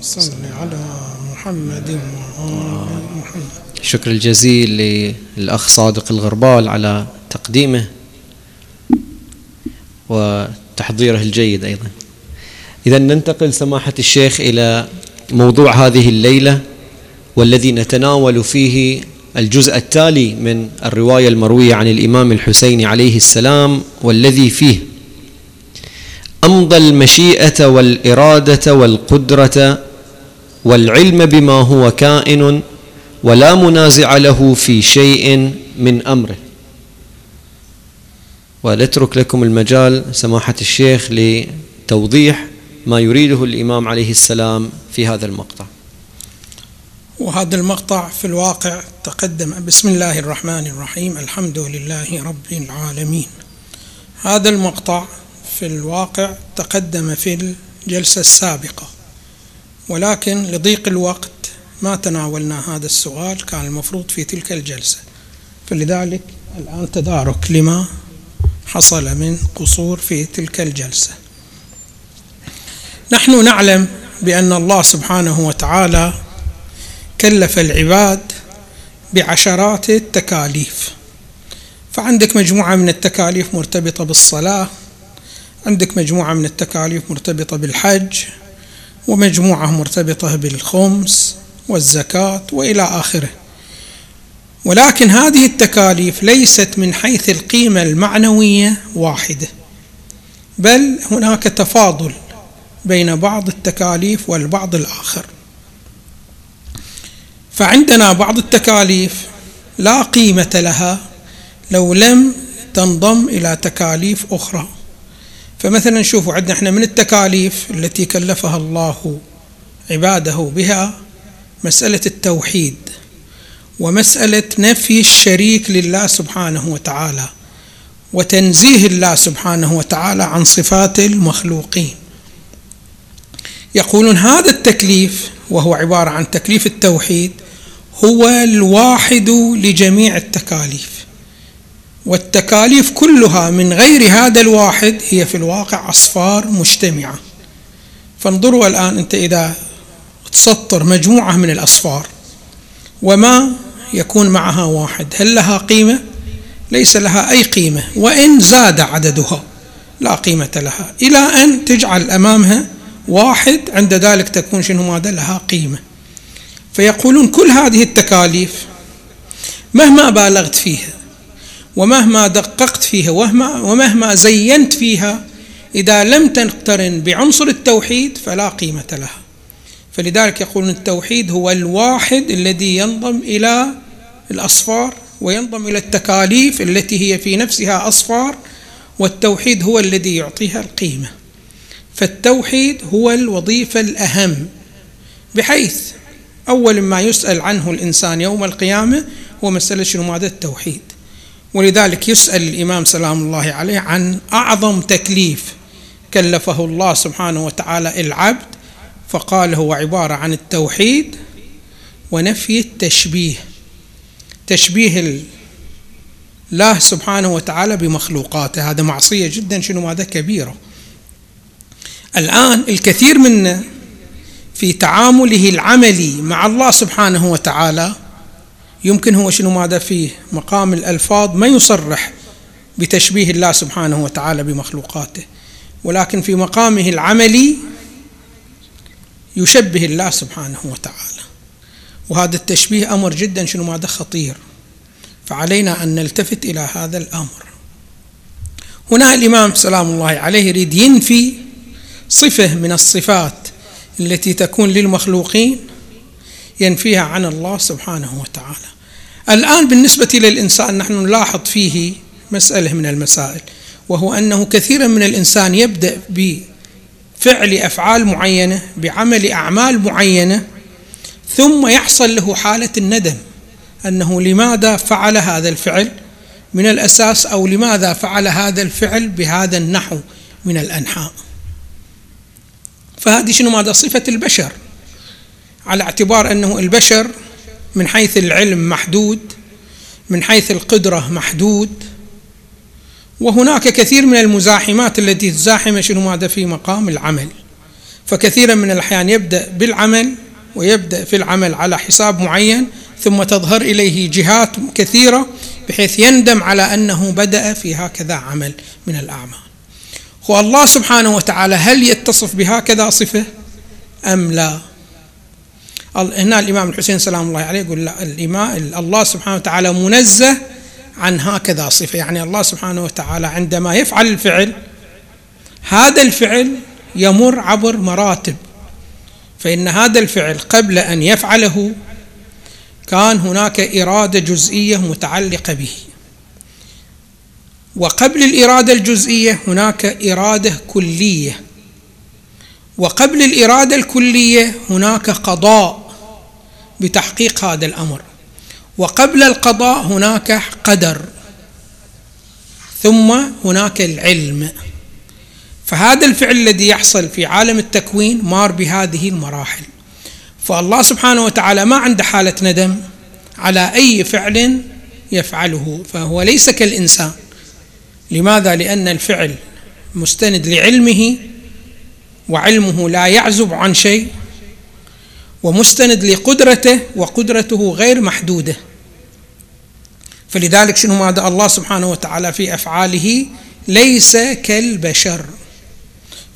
صل على محمد وآل محمد. الشكر الجزيل للأخ صادق الغربال على تقديمه وتحضيره الجيد أيضا. إذا ننتقل سماحة الشيخ إلى موضوع هذه الليلة والذي نتناول فيه الجزء التالي من الرواية المروية عن الإمام الحسين عليه السلام والذي فيه أمضى المشيئة والإرادة والقدرة والعلم بما هو كائن ولا منازع له في شيء من أمره. ونترك لكم المجال سماحة الشيخ لتوضيح ما يريده الإمام عليه السلام في هذا المقطع. وهذا المقطع في الواقع تقدم بسم الله الرحمن الرحيم الحمد لله رب العالمين. هذا المقطع في الواقع تقدم في الجلسة السابقة. ولكن لضيق الوقت ما تناولنا هذا السؤال كان المفروض في تلك الجلسة. فلذلك الآن تدارك لما حصل من قصور في تلك الجلسة. نحن نعلم بأن الله سبحانه وتعالى كلف العباد بعشرات التكاليف. فعندك مجموعة من التكاليف مرتبطة بالصلاة عندك مجموعة من التكاليف مرتبطة بالحج ومجموعة مرتبطة بالخمس والزكاة وإلى آخره. ولكن هذه التكاليف ليست من حيث القيمة المعنوية واحدة بل هناك تفاضل بين بعض التكاليف والبعض الآخر. فعندنا بعض التكاليف لا قيمة لها لو لم تنضم إلى تكاليف أخرى. فمثلا شوفوا عندنا إحنا من التكاليف التي كلفها الله عباده بها مسألة التوحيد ومسألة نفي الشريك لله سبحانه وتعالى وتنزيه الله سبحانه وتعالى عن صفات المخلوقين. يقولون هذا التكليف وهو عبارة عن تكليف التوحيد هو الواحد لجميع التكاليف. والتكاليف كلها من غير هذا الواحد هي في الواقع أصفار مجتمعة. فانظروا الآن أنت إذا تسطر مجموعة من الأصفار وما يكون معها واحد. هل لها قيمة؟ ليس لها أي قيمة. وإن زاد عددها لا قيمة لها. إلى أن تجعل أمامها واحد عند ذلك تكون شنو ماذا؟ لها قيمة. فيقولون كل هذه التكاليف مهما بالغت فيها ومهما دققت فيها ومهما, ومهما زينت فيها إذا لم تقترن بعنصر التوحيد فلا قيمة لها. فلذلك يقولون التوحيد هو الواحد الذي ينضم إلى الأصفار وينضم إلى التكاليف التي هي في نفسها أصفار والتوحيد هو الذي يعطيها القيمة. فالتوحيد هو الوظيفة الأهم بحيث أول ما يسأل عنه الإنسان يوم القيامة هو مسألة شنو؟ ماذا؟ التوحيد. ولذلك يسأل الإمام سلام الله عليه عن أعظم تكليف كلفه الله سبحانه وتعالى العبد فقال هو عبارة عن التوحيد ونفي التشبيه تشبيه الله سبحانه وتعالى بمخلوقاته. هذا معصية جدا شنو؟ هذا كبيرة. الآن الكثير منا في تعامله العملي مع الله سبحانه وتعالى يمكن هو شنو ماذا فيه؟ مقام الألفاظ ما يصرح بتشبيه الله سبحانه وتعالى بمخلوقاته. ولكن في مقامه العملي يشبه الله سبحانه وتعالى. وهذا التشبيه أمر جدا شنو ماذا؟ خطير. فعلينا أن نلتفت إلى هذا الأمر. هنا الإمام سلام الله عليه يريد ينفي صفة من الصفات التي تكون للمخلوقين ينفيها عن الله سبحانه وتعالى. الآن بالنسبة للإنسان نحن نلاحظ فيه مسألة من المسائل وهو أنه كثيرا من الإنسان يبدأ بفعل أفعال معينة بعمل أعمال معينة ثم يحصل له حالة الندم أنه لماذا فعل هذا الفعل؟ من الأساس أو لماذا فعل هذا الفعل بهذا النحو من الأنحاء. فهذه شنو ماذا؟ صفة البشر على اعتبار أنه البشر من حيث العلم محدود من حيث القدرة محدود وهناك كثير من المزاحمات التي تزاحم شنو ماذا في مقام العمل. فكثيرا من الأحيان يبدأ بالعمل ويبدأ في العمل على حساب معين ثم تظهر إليه جهات كثيرة بحيث يندم على أنه بدأ في هكذا عمل من الأعمال. هو الله سبحانه وتعالى هل يتصف بهكذا صفة؟ أم لا؟ هنا الإمام الحسين سلام الله عليه يقول لا الإمام الله سبحانه وتعالى منزه عن هكذا صفة. يعني الله سبحانه وتعالى عندما يفعل الفعل هذا الفعل يمر عبر مراتب. فإن هذا الفعل قبل أن يفعله كان هناك إرادة جزئية متعلقة به. وقبل الإرادة الجزئية هناك إرادة كلية. وقبل الإرادة الكلية هناك قضاء. بتحقيق هذا الأمر. وقبل القضاء هناك قدر ثم هناك العلم. فهذا الفعل الذي يحصل في عالم التكوين مار بهذه المراحل. فالله سبحانه وتعالى ما عنده حالة ندم على أي فعل يفعله فهو ليس كالإنسان. لماذا؟ لأن الفعل مستند لعلمه وعلمه لا يعزب عن شيء ومستند لقدرته وقدرته غير محدودة. فلذلك شنو ماذا الله سبحانه وتعالى في أفعاله؟ ليس كالبشر.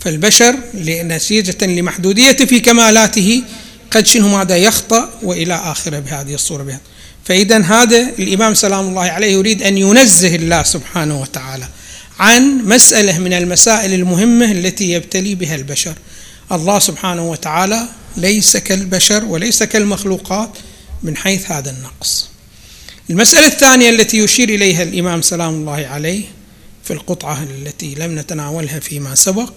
فالبشر نتيجة لمحدودية في كمالاته قد شنو ماذا يخطأ وإلى آخره بهذه الصورة بها فإذا هذا الإمام سلام الله عليه يريد أن ينزه الله سبحانه وتعالى عن مسألة من المسائل المهمة التي يبتلي بها البشر. الله سبحانه وتعالى ليس كالبشر وليس كالمخلوقات من حيث هذا النقص. المسألة الثانية التي يشير إليها الإمام سلام الله عليه في القطعة التي لم نتناولها فيما سبق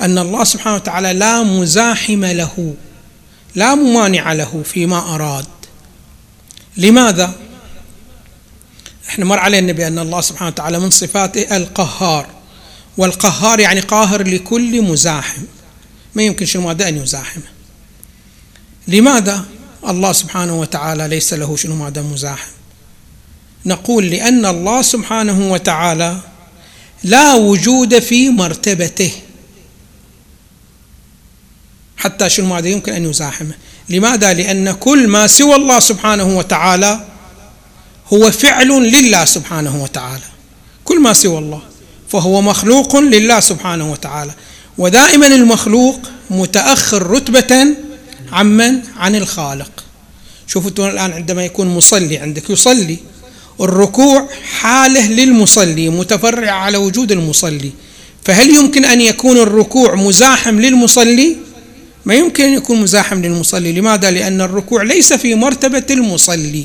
أن الله سبحانه وتعالى لا مزاحم له لا ممانع له فيما أراد. لماذا؟ إحنا مر علينا بأن الله سبحانه وتعالى من صفاته القهار والقهار يعني قاهر لكل مزاحم. ما يمكن شنو ماذا أن يزاحمه. لماذا الله سبحانه وتعالى ليس له شنو ماذا مزاحم؟ نقول لأن الله سبحانه وتعالى لا وجود في مرتبته. حتى شنو ماذا يمكن أن يزاحمه؟ لماذا؟ لأن كل ما سوى الله سبحانه وتعالى هو فعل لله سبحانه وتعالى. كل ما سوى الله فهو مخلوق لله سبحانه وتعالى. ودائما المخلوق متأخر رتبة عمن عن الخالق. شوفوا الآن عندما يكون مصلي عندك يصلي. الركوع حاله للمصلي متفرع على وجود المصلي. فهل يمكن أن يكون الركوع مزاحم للمصلي؟ ما يمكن أن يكون مزاحم للمصلي. لماذا؟ لأن الركوع ليس في مرتبة المصلي.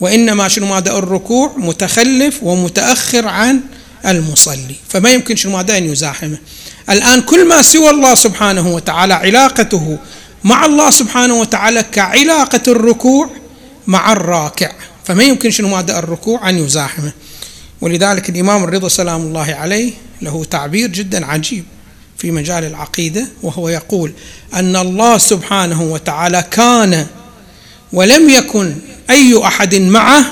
وإنما شنو ماذا؟ الركوع متخلف ومتأخر عن المصلي. فما يمكن شنو ماذا؟ أن يزاحمه. الآن كل ما سوى الله سبحانه وتعالى علاقته مع الله سبحانه وتعالى كعلاقة الركوع مع الراكع. فما يمكن شنو ماذا الركوع؟ أن يزاحمه. ولذلك الإمام الرضا سلام الله عليه له تعبير جدا عجيب في مجال العقيدة وهو يقول أن الله سبحانه وتعالى كان ولم يكن أي أحد معه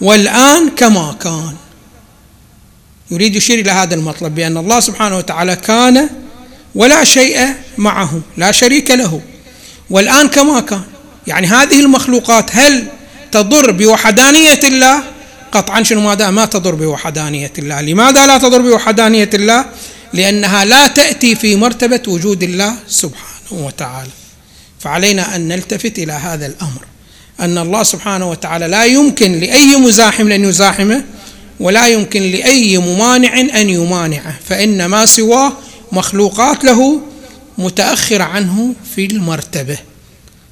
والآن كما كان. يريد يشير إلى هذا المطلب بأن الله سبحانه وتعالى كان ولا شيء معه لا شريك له. والآن كما كان يعني هذه المخلوقات هل تضر بوحدانية الله؟ قطعا شنو ماذا؟ ما تضر بوحدانية الله. لماذا لا تضر بوحدانية الله؟ لأنها لا تأتي في مرتبة وجود الله سبحانه وتعالى. فعلينا أن نلتفت إلى هذا الأمر. أن الله سبحانه وتعالى لا يمكن لأي مزاحم أن يزاحمه. ولا يمكن لأي ممانع أن يمانعه فإن ما سواه مخلوقات له متأخر عنه في المرتبة.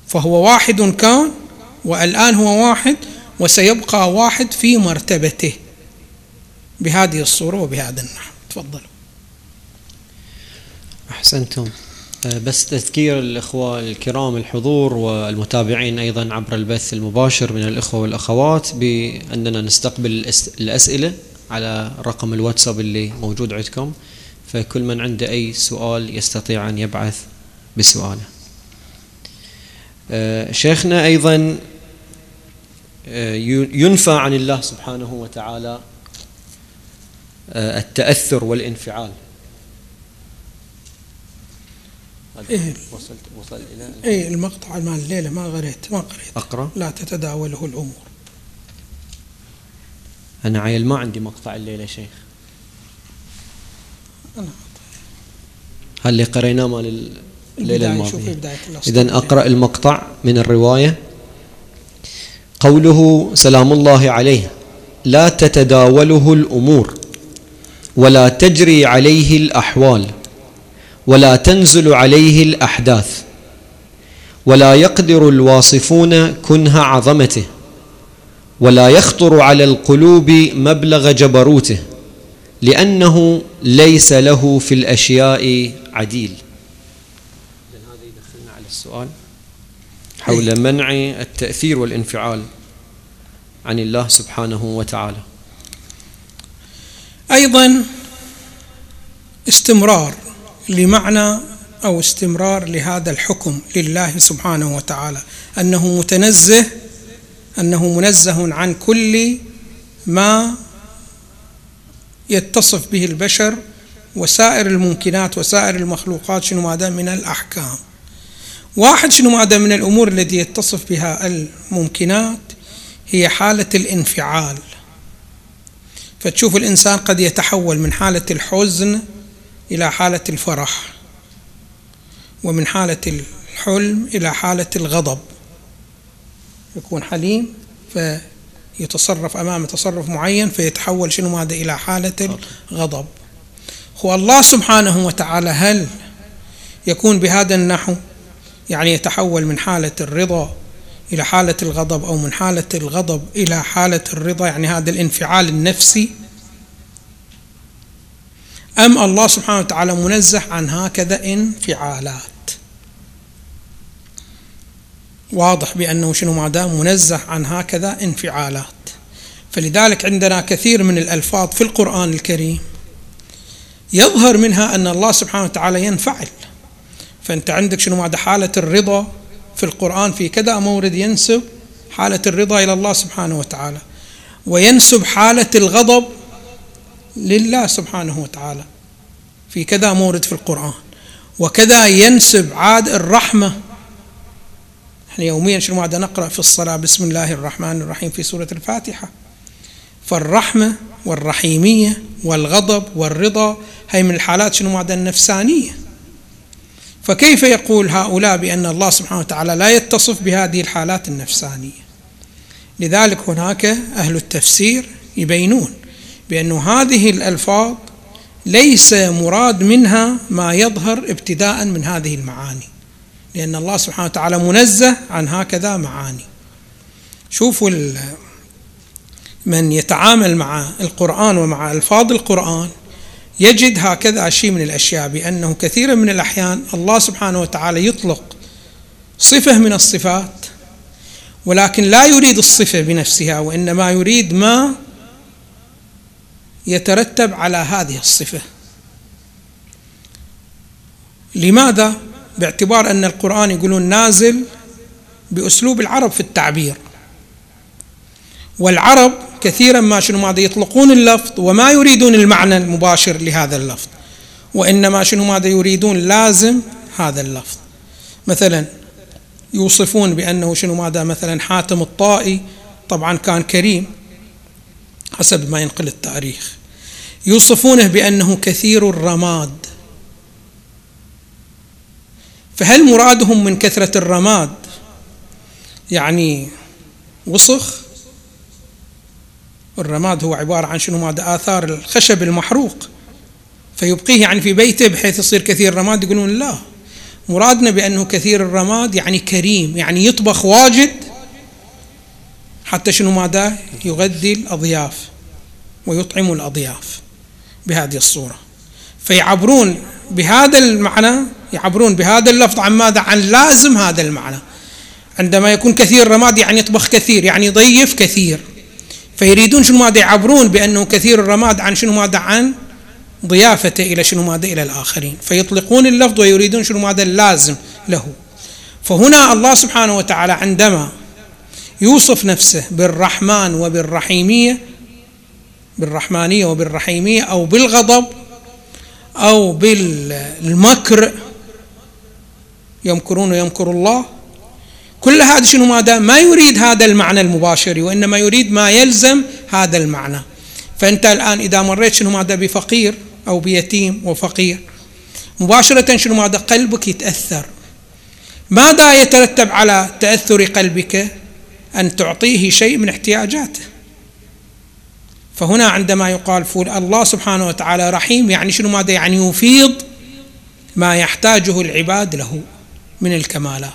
فهو واحد كان والآن هو واحد وسيبقى واحد في مرتبته. بهذه الصورة وبهذا النحو. تفضلوا. أحسنتم. بس تذكير الإخوة الكرام الحضور والمتابعين أيضا عبر البث المباشر من الإخوة والأخوات بأننا نستقبل الأسئلة على رقم الواتساب اللي موجود عندكم. فكل من عنده أي سؤال يستطيع أن يبعث بسؤاله. أه، شيخنا أيضا أه، ينفى عن الله سبحانه وتعالى التأثر والانفعال. إيه. وصلت وصل إلى إيه المقطع مال الليلة ما قريت ما قريت. أقرأ. لا تتداوله الأمور. أنا عيل ما عندي مقطع الليلة شيخ. أنا هل اللي قريناه مال الليلة الماضية؟ إذا أقرأ المقطع من الرواية. قوله سلام الله عليه لا تتداوله الأمور ولا تجري عليه الأحوال. ولا تنزل عليه الأحداث ولا يقدر الواصفون كنه عظمته ولا يخطر على القلوب مبلغ جبروته لأنه ليس له في الأشياء عديل. هذا يدخلنا على السؤال حول منع التأثير والانفعال عن الله سبحانه وتعالى. أيضا استمرار. لمعنى أو استمرار لهذا الحكم لله سبحانه وتعالى. أنه متنزه أنه منزه عن كل ما يتصف به البشر وسائر الممكنات وسائر المخلوقات شنو ماذا من الأحكام. واحد شنو ماذا من الأمور التي يتصف بها الممكنات هي حالة الانفعال. فتشوف الإنسان قد يتحول من حالة الحزن إلى حالة الفرح ومن حالة الحلم إلى حالة الغضب. يكون حليم فيتصرف أمام تصرف معين فيتحول شنو ماذا إلى حالة الغضب. هو الله سبحانه وتعالى هل يكون بهذا النحو؟ يعني يتحول من حالة الرضا إلى حالة الغضب أو من حالة الغضب إلى حالة الرضا؟ يعني هذا الانفعال النفسي أم الله سبحانه وتعالى منزه عن هكذا انفعالات؟ واضح بأنه شنو ما دام منزه عن هكذا انفعالات. فلذلك عندنا كثير من الألفاظ في القرآن الكريم يظهر منها أن الله سبحانه وتعالى ينفعل. فأنت عندك شنو ما حالة الرضا في القرآن في كذا مورد ينسب حالة الرضا إلى الله سبحانه وتعالى وينسب حالة الغضب لله سبحانه وتعالى. في كذا مورد في القرآن. وكذا ينسب عاد الرحمة. إحنا يوميا شنو قاعد نقرأ في الصلاة؟ بسم الله الرحمن الرحيم في سورة الفاتحة. فالرحمة والرحيمية والغضب والرضا هي من الحالات شنو قاعد النفسانية. فكيف يقول هؤلاء بأن الله سبحانه وتعالى لا يتصف بهذه الحالات النفسانية؟ لذلك هناك أهل التفسير يبينون بأن هذه الألفاظ ليس مراد منها ما يظهر ابتداء من هذه المعاني. لأن الله سبحانه وتعالى منزه عن هكذا معاني. شوفوا من يتعامل مع القرآن ومع ألفاظ القرآن يجد هكذا شيء من الأشياء بأنه كثيرا من الأحيان الله سبحانه وتعالى يطلق صفة من الصفات ولكن لا يريد الصفة بنفسها وإنما يريد ما يترتب على هذه الصفة. لماذا؟ باعتبار أن القرآن يقولون نازل بأسلوب العرب في التعبير. والعرب كثيرا ما شنو ماذا يطلقون اللفظ وما يريدون المعنى المباشر لهذا اللفظ وإنما شنو ماذا يريدون لازم هذا اللفظ. مثلا يوصفون بأنه شنو ماذا؟ مثلا حاتم الطائي طبعا كان كريم. حسب ما ينقل التاريخ. يوصفونه بأنه كثير الرماد. فهل مرادهم من كثرة الرماد؟ يعني وسخ. الرماد هو عبارة عن شنو؟ ماذا آثار الخشب المحروق. فيبقيه يعني في بيته بحيث يصير كثير الرماد يقولون لا. مرادنا بأنه كثير الرماد يعني كريم يعني يطبخ واجد حتى شنو ماذا؟ يغذي الأضياف ويطعم الأضياف بهذه الصورة. فيعبرون بهذا المعنى يعبرون بهذا اللفظ عن ماذا؟ عن لازم هذا المعنى. عندما يكون كثير رماد يعني يطبخ كثير يعني يضيف كثير. فيريدون شنو ماذا؟ يعبرون بأنه كثير الرماد عن شنو ماذا؟ عن ضيافته إلى شنو ماذا؟ إلى الآخرين. فيطلقون اللفظ ويريدون شنو ماذا؟ اللازم له. فهنا الله سبحانه وتعالى عندما يوصف نفسه بالرحمن وبالرحيمية بالرحمانية وبالرحيمية أو بالغضب أو بالمكر يمكرون ويمكر الله. كل هذا شنو ماذا؟ ما يريد هذا المعنى المباشر وإنما يريد ما يلزم هذا المعنى. فأنت الآن إذا مريت شنو ماذا؟ بفقير أو بيتيم وفقير. مباشرة شنو ماذا؟ قلبك يتأثر. ماذا يترتب على تأثر قلبك؟ أن تعطيه شيء من احتياجاته. فهنا عندما يقال فول الله سبحانه وتعالى رحيم يعني شنو ماذا؟ يعني يفيض ما يحتاجه العباد له من الكمالات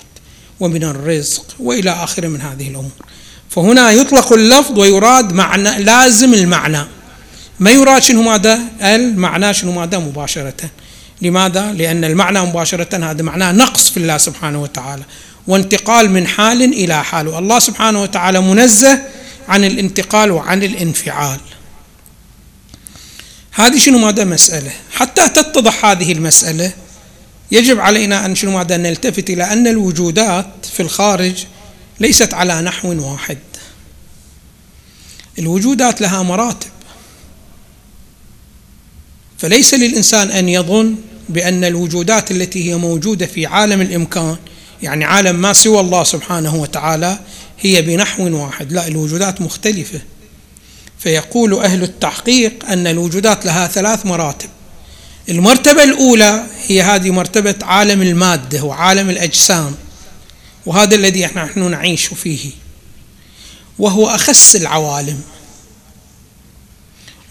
ومن الرزق وإلى اخره من هذه الأمور. فهنا يطلق اللفظ ويراد معنى لازم المعنى. ما يراد شنو ماذا؟ المعنى شنو ماذا؟ مباشرة. لماذا؟ لأن المعنى مباشرة هذا معناه نقص في الله سبحانه وتعالى. وانتقال من حال إلى حال. والله سبحانه وتعالى منزه عن الانتقال وعن الانفعال. هذه شنو ماذا مسألة؟ حتى تتضح هذه المسألة يجب علينا أن شنو ماذا؟ نلتفت إلى أن الوجودات في الخارج ليست على نحو واحد. الوجودات لها مراتب. فليس للإنسان أن يظن بأن الوجودات التي هي موجودة في عالم الإمكان يعني عالم ما سوى الله سبحانه وتعالى هي بنحو واحد. لا الوجودات مختلفة. فيقول أهل التحقيق أن الوجودات لها ثلاث مراتب. المرتبة الأولى هي هذه مرتبة عالم المادة وعالم الأجسام وهذا الذي نحن نعيش فيه. وهو أخس العوالم.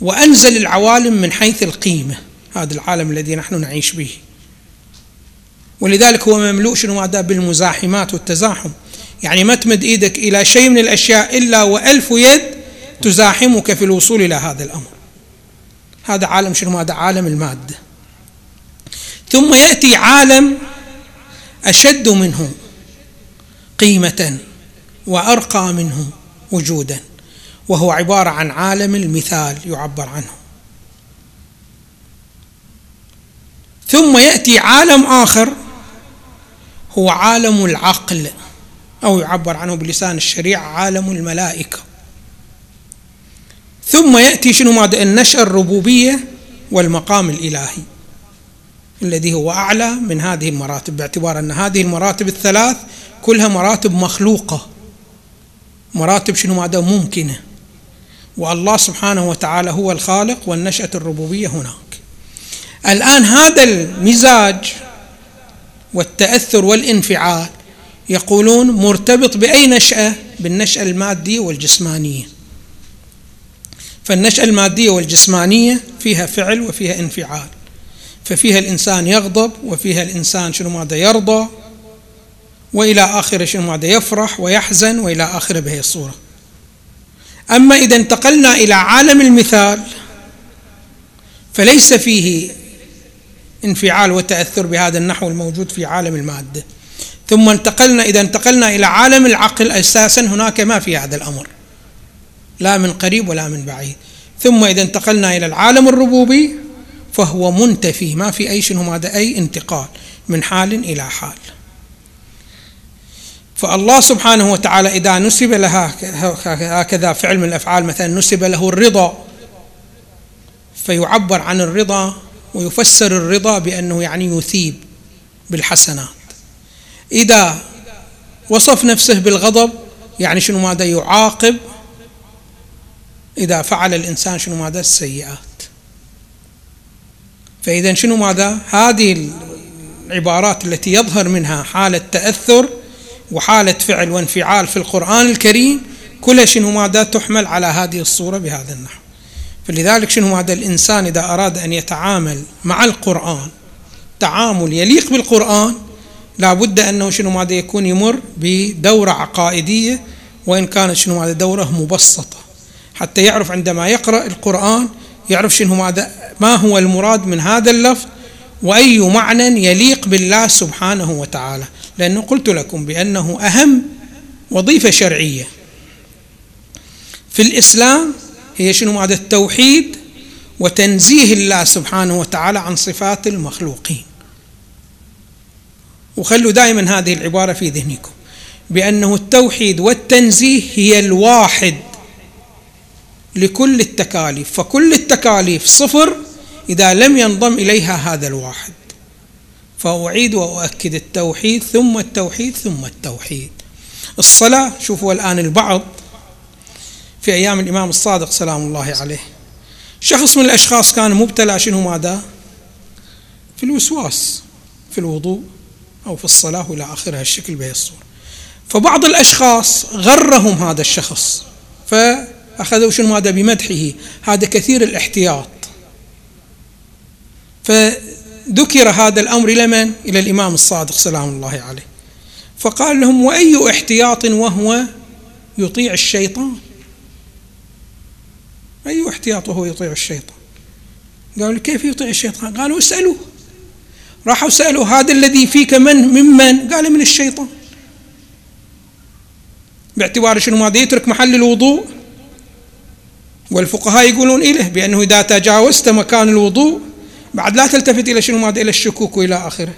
وأنزل العوالم من حيث القيمة. هذا العالم الذي نحن نعيش به. ولذلك هو مملوء شنو؟ ماذا بالمزاحمات والتزاحم. يعني ما تمد إيدك إلى شيء من الأشياء إلا وألف يد تزاحمك في الوصول إلى هذا الأمر. هذا عالم شنو؟ هذا عالم المادة. ثم يأتي عالم أشد منه قيمة وأرقى منه وجودا وهو عبارة عن عالم المثال يعبر عنه. ثم يأتي عالم آخر هو عالم العقل أو يعبر عنه بلسان الشريعة عالم الملائكة. ثم يأتي شنو ماذا؟ النشأة الربوبية والمقام الإلهي الذي هو أعلى من هذه المراتب باعتبار أن هذه المراتب الثلاث كلها مراتب مخلوقة. مراتب شنو ماذا؟ ممكنة. والله سبحانه وتعالى هو الخالق والنشأة الربوبية هناك. الآن هذا المزاج والتأثر والانفعال يقولون مرتبط بأي نشأة؟ بالنشأة المادية والجسمانية. فالنشأة المادية والجسمانية فيها فعل وفيها انفعال. ففيها الإنسان يغضب وفيها الإنسان شنو ماذا يرضى وإلى آخره شنو ماذا يفرح ويحزن وإلى آخره بهذه الصورة. أما إذا انتقلنا إلى عالم المثال فليس فيه انفعال وتأثر بهذا النحو الموجود في عالم المادة. ثم انتقلنا إذا انتقلنا إلى عالم العقل أساسا هناك ما في هذا الأمر. لا من قريب ولا من بعيد. ثم إذا انتقلنا إلى العالم الربوبي فهو منتفي. ما في أي شنو هذا أي انتقال. من حال إلى حال. فالله سبحانه وتعالى إذا نسب لها هكذا فعل من الأفعال مثلا نسب له الرضا فيعبر عن الرضا ويفسر الرضا بأنه يعني يثيب بالحسنات. إذا وصف نفسه بالغضب يعني شنو ماذا يعاقب؟ إذا فعل الإنسان شنو ماذا؟ السيئات. فإذا شنو ماذا؟ هذه العبارات التي يظهر منها حالة تأثر وحالة فعل وانفعال في القرآن الكريم كلها شنو ماذا؟ تحمل على هذه الصورة بهذا النحو. فلذلك شنو هذا الإنسان إذا أراد أن يتعامل مع القرآن؟ تعامل يليق بالقرآن لا بد أنه شنو ماذا يكون يمر بدورة عقائدية وإن كانت شنو هذا دورة مبسطة. حتى يعرف عندما يقرأ القرآن يعرف شنو ماذا ما هو المراد من هذا اللفظ وأي معنى يليق بالله سبحانه وتعالى. لأنه قلت لكم بأنه أهم وظيفة شرعية في الإسلام هي شنو هذا التوحيد وتنزيه الله سبحانه وتعالى عن صفات المخلوقين. وخلوا دائما هذه العبارة في ذهنكم بأنه التوحيد والتنزيه هي الواحد لكل التكاليف فكل التكاليف صفر إذا لم ينضم إليها هذا الواحد. فأعيد وأؤكد التوحيد ثم التوحيد ثم التوحيد. الصلاة شوفوا الآن البعض في أيام الإمام الصادق سلام الله عليه. شخص من الأشخاص كان مبتلى شنو ماذا؟ في الوسواس في الوضوء أو في الصلاة وإلى آخر هالشكل بهي الصورة فبعض الأشخاص غرهم هذا الشخص فأخذوا شنو ماذا؟ بمدحه. هذا كثير الاحتياط. فذكر هذا الأمر إلى من؟ إلى الإمام الصادق سلام الله عليه. فقال لهم وأي احتياط وهو يطيع الشيطان؟ أي احتياط وهو يطيع الشيطان. قالوا كيف يطيع الشيطان؟ قالوا اسألوه. راحوا سألوا هذا الذي فيك من؟ ممن قال من الشيطان. باعتبار شنو؟ ماذا يترك محل الوضوء. والفقهاء يقولون إله بأنه إذا تجاوزت مكان الوضوء بعد لا تلتفت إلى شنو؟ ماذا إلى الشكوك وإلى آخره.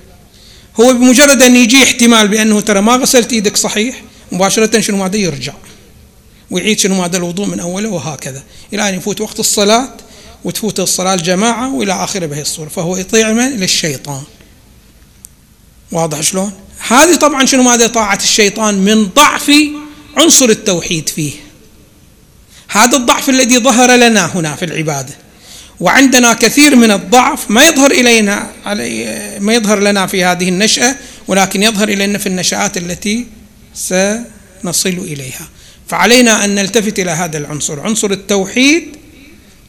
هو بمجرد أن يجي احتمال بأنه ترى ما غسلت إيدك صحيح مباشرة شنو؟ ماذا يرجع. ويعيد شنو ماذا الوضوء من أوله وهكذا. إلى أن يفوت وقت الصلاة وتفوت الصلاة الجماعة وإلى آخره بهي الصورة فهو يطيع من؟ للشيطان. واضح شلون؟ هذه طبعا شنو ماذا طاعة الشيطان؟ من ضعف عنصر التوحيد فيه. هذا الضعف الذي ظهر لنا هنا في العبادة. وعندنا كثير من الضعف ما يظهر إلينا ما يظهر لنا في هذه النشأة ولكن يظهر إلينا في النشآت التي سنصل إليها. فعلينا أن نلتفت إلى هذا العنصر عنصر التوحيد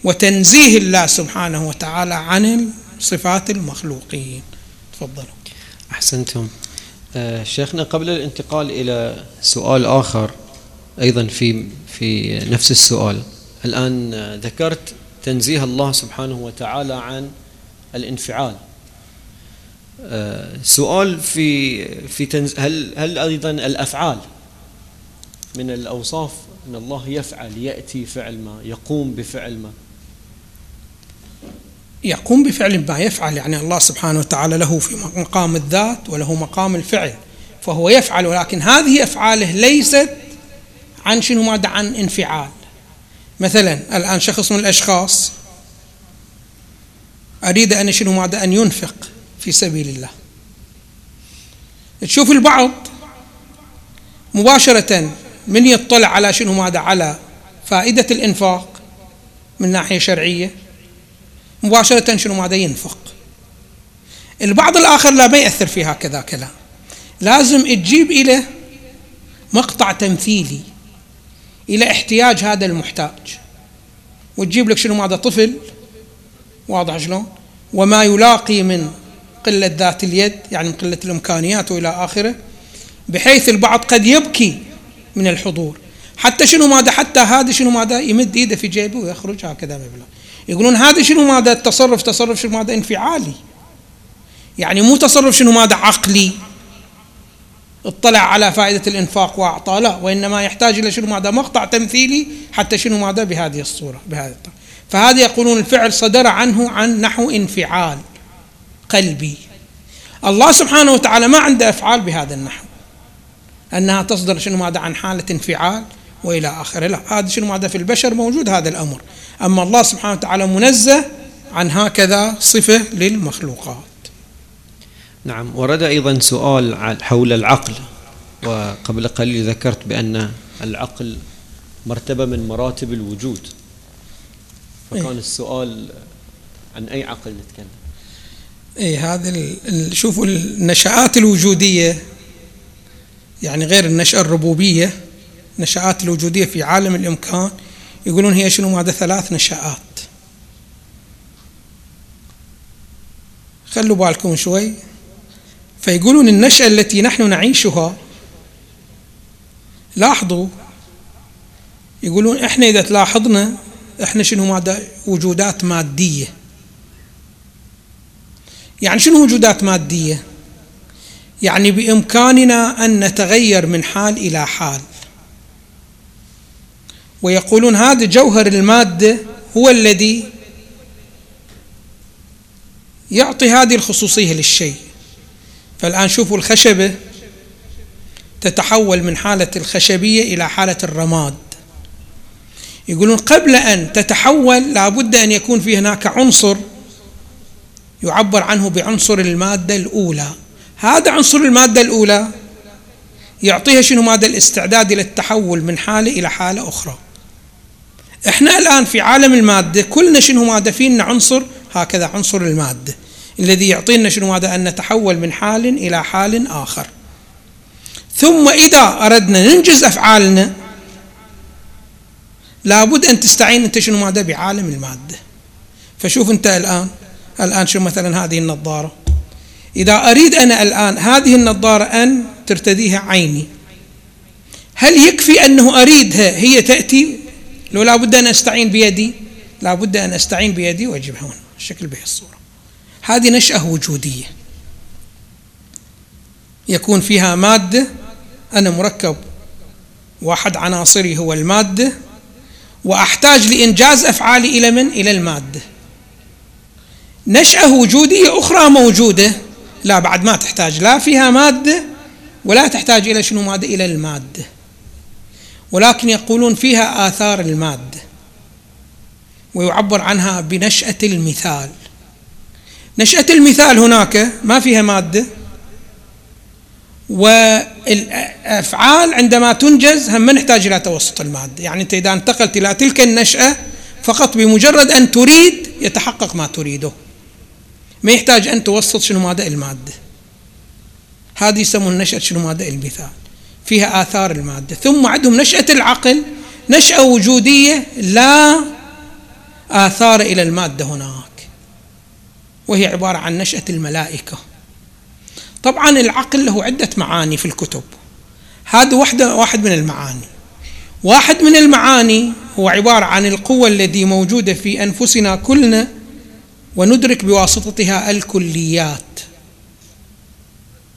وتنزيه الله سبحانه وتعالى عن صفات المخلوقين. تفضلوا. أحسنتم. آه، شيخنا قبل الانتقال إلى سؤال آخر أيضا في في نفس السؤال الآن ذكرت تنزيه الله سبحانه وتعالى عن الانفعال. آه، سؤال في في تنز هل هل أيضا الأفعال من الأوصاف أن الله يفعل يأتي فعل ما يقوم بفعل ما. يقوم بفعل ما يفعل يعني الله سبحانه وتعالى له في مقام الذات وله مقام الفعل فهو يفعل ولكن هذه أفعاله ليست عن شنو ماذا عن انفعال. مثلا الآن شخص من الأشخاص أريد أن شنو ماذا أن ينفق في سبيل الله. تشوف البعض مباشرة من يطلع على شنو ماذا على فائدة الإنفاق من ناحية شرعية؟ مباشرة شنو ماذا ينفق؟ البعض الآخر لا ما يأثر في هكذا كلام. لازم تجيب إلى مقطع تمثيلي إلى احتياج هذا المحتاج. وتجيب لك شنو ماذا؟ طفل. واضح شلون؟ وما يلاقي من قلة ذات اليد يعني من قلة الإمكانيات وإلى آخره بحيث البعض قد يبكي من الحضور. حتى شنو ماذا حتى هذا شنو ماذا يمد إيده في جيبه ويخرج هكذا مبلغ. يقولون هذا شنو ماذا التصرف تصرف شنو ماذا انفعالي. يعني مو تصرف شنو ماذا عقلي. اطلع على فائدة الإنفاق وأعطى. لا وإنما يحتاج إلى شنو ماذا؟ مقطع تمثيلي حتى شنو ماذا؟ بهذه الصورة الطريقة فهذا يقولون الفعل صدر عنه عن نحو انفعال قلبي. الله سبحانه وتعالى ما عنده أفعال بهذا النحو. أنها تصدر شنو ماذا عن حالة انفعال وإلى آخره. لا هذا شنو ماذا في البشر موجود هذا الأمر. أما الله سبحانه وتعالى منزه عن هكذا صفة للمخلوقات. نعم ورد أيضا سؤال حول العقل. وقبل قليل ذكرت بأن العقل مرتبة من مراتب الوجود. فكان إيه؟ السؤال عن أي عقل نتكلم؟ اي هذا شوفوا النشآت الوجودية يعني غير النشأة الربوبية النشآت الوجودية في عالم الإمكان يقولون هي شنو؟ هذا ثلاث نشآت. خلوا بالكم شوي. فيقولون النشأة التي نحن نعيشها لاحظوا يقولون إحنا إذا تلاحظنا إحنا شنو مادة وجودات مادية. يعني شنو وجودات مادية؟ يعني بإمكاننا أن نتغير من حال إلى حال. ويقولون هذا جوهر المادة هو الذي يعطي هذه الخصوصية للشيء. فالآن شوفوا الخشبة تتحول من حالة الخشبية إلى حالة الرماد. يقولون قبل أن تتحول لابد أن يكون في هناك عنصر يعبر عنه بعنصر المادة الأولى. هذا عنصر المادة الأولى. يعطيها شنو؟ ماذا الاستعداد إلى التحول من حالة إلى حالة أخرى. إحنا الآن في عالم المادة كلنا شنو ماذا فينا عنصر هكذا عنصر المادة الذي يعطينا شنو؟ ماذا أن نتحول من حال إلى حال آخر. ثم إذا أردنا ننجز أفعالنا لابد أن تستعين أنت شنو؟ ماذا بعالم المادة. فشوف أنت الآن الآن شو مثلا هذه النظارة؟ إذا أريد أنا الآن هذه النظارة أن ترتديها عيني هل يكفي أنه أريدها هي تأتي؟ لو لابد أن أستعين بيدي لابد أن أستعين بيدي وأجيبها هنا الشكل به الصورة. هذه نشأة وجودية. يكون فيها مادة أنا مركب واحد عناصري هو المادة وأحتاج لإنجاز أفعالي إلى من؟ إلى المادة. نشأة وجودية أخرى موجودة. لا بعد ما تحتاج. لا فيها مادة ولا تحتاج إلى شنو مادة؟ إلى المادة. ولكن يقولون فيها آثار المادة. ويعبر عنها بنشأة المثال. نشأة المثال هناك ما فيها مادة. والأفعال عندما تنجز هم ما نحتاج إلى توسط المادة. يعني أنت إذا انتقلت إلى تلك النشأة فقط بمجرد أن تريد يتحقق ما تريده. ما يحتاج أن توسط شنو مادة المادة. هذه يسمون نشأة شنو مادة المثال. فيها آثار المادة. ثم عندهم نشأة العقل. نشأة وجودية لا آثار إلى المادة هناك. وهي عبارة عن نشأة الملائكة. طبعا العقل له عدة معاني في الكتب. هذا واحدة واحد من المعاني. واحد من المعاني هو عبارة عن القوة التي موجودة في أنفسنا كلنا وندرك بواسطتها الكليات.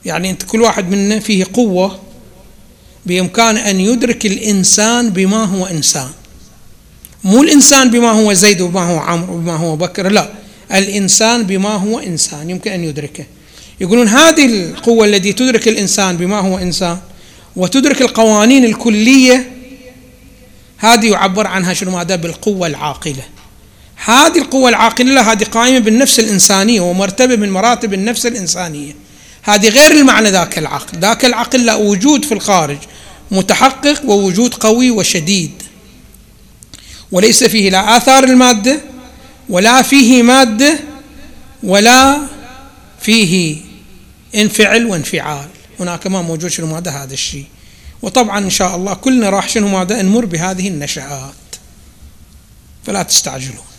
يعني أنت كل واحد منا فيه قوة بإمكان أن يدرك الإنسان بما هو إنسان. مو الإنسان بما هو زيد وبما هو عمرو وبما هو بكر لا. الإنسان بما هو إنسان يمكن أن يدركه. يقولون هذه القوة التي تدرك الإنسان بما هو إنسان وتدرك القوانين الكلية هذه يعبر عنها شنو؟ ماذا بالقوة العاقلة. هذه القوة العاقلة هذه قائمة بالنفس الإنسانية ومرتبة من مراتب النفس الإنسانية. هذه غير المعنى ذاك العقل. ذاك العقل له وجود في الخارج متحقق ووجود قوي وشديد. وليس فيه لا آثار المادة ولا فيه مادة ولا فيه انفعل وانفعال. هناك ما موجود شنو ماذا هذا الشيء. وطبعا إن شاء الله كلنا راح شنو ماذا نمر بهذه النشآت. فلا تستعجلون.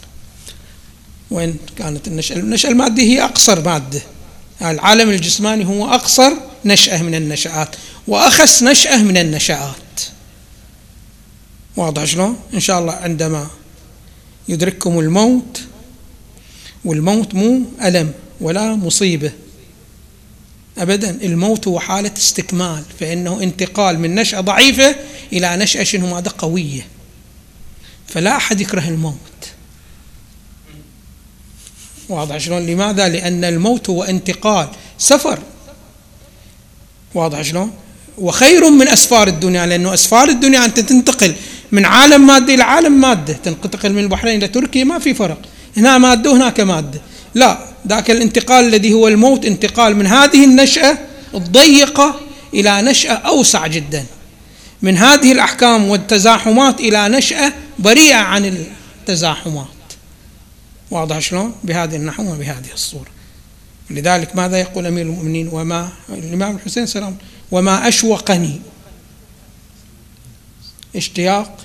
وين كانت النشأة؟ النشأة المادية هي أقصر مادة. العالم الجسماني هو أقصر نشأة من النشآت وأخس نشأة من النشآت واضح شلون؟ إن شاء الله عندما يدرككم الموت والموت مو ألم ولا مصيبة. أبدا الموت هو حالة استكمال فإنه انتقال من نشأة ضعيفة إلى نشأة شنو؟ ماذا قوية. فلا أحد يكره الموت. واضح شلون؟ لماذا؟ لأن الموت هو انتقال سفر. واضح شلون؟ وخير من أسفار الدنيا لأنه أسفار الدنيا أنت تنتقل من عالم مادي إلى عالم مادة تنتقل من البحرين إلى تركيا ما في فرق. هنا مادة وهناك مادة. لا ذاك الانتقال الذي هو الموت انتقال من هذه النشأة الضيقة إلى نشأة أوسع جدا. من هذه الأحكام والتزاحمات إلى نشأة بريئة عن التزاحمات. واضح شلون؟ بهذه النحو وبهذه الصورة. لذلك ماذا يقول أمير المؤمنين؟ وما الإمام الحسين سلام وما أشوقني. اشتياق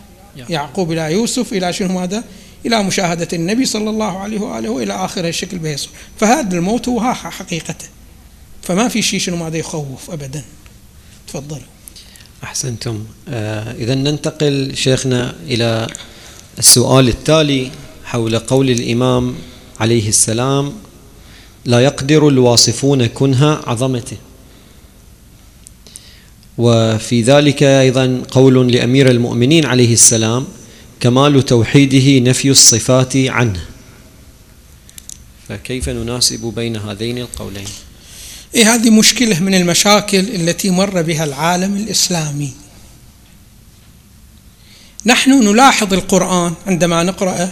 يعقوب. إلى يوسف إلى شنو ماذا؟ إلى مشاهدة النبي صلى الله عليه وآله وإلى آخر الشكل به فهذا الموت هو حقيقته. فما في شيء شنو ماذا يخوف أبدا. تفضلوا أحسنتم. آه إذا ننتقل شيخنا إلى السؤال التالي. حول قول الإمام عليه السلام لا يقدر الواصفون كنها عظمته. وفي ذلك أيضا قول لأمير المؤمنين عليه السلام كمال توحيده نفي الصفات عنه. فكيف نناسب بين هذين القولين؟ إيه هذه مشكلة من المشاكل التي مر بها العالم الإسلامي. نحن نلاحظ القرآن عندما نقرأه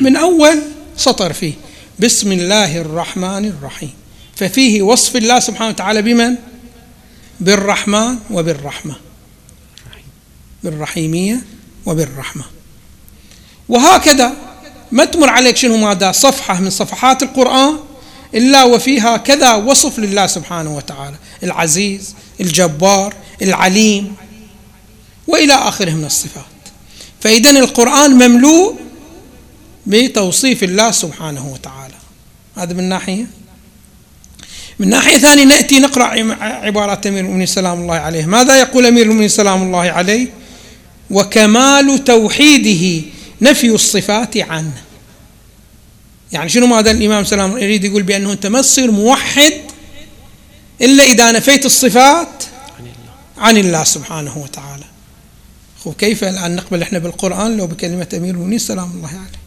من أول سطر فيه. بسم الله الرحمن الرحيم. ففيه وصف الله سبحانه وتعالى بمن؟ بالرحمن وبالرحمة. بالرحيمية وبالرحمة. وهكذا ما تمر عليك شنو ماذا؟ صفحة من صفحات القرآن إلا وفيها كذا وصف لله سبحانه وتعالى. العزيز الجبار العليم وإلى آخره من الصفات. فاذا القرآن مملوء بتوصيف الله سبحانه وتعالى. هذا من ناحية. من ناحية ثانية نأتي نقرأ عبارات أمير المؤمنين سلام الله عليه. ماذا يقول أمير المؤمنين سلام الله عليه؟ وكمال توحيده نفي الصفات عنه. يعني شنو ماذا الإمام سلام يريد يقول بأنه أنت ما تصير موحد إلا إذا نفيت الصفات عن الله سبحانه وتعالى. وكيف الآن نقبل إحنا بالقرآن لو بكلمة أمير المؤمنين؟ سلام الله عليه.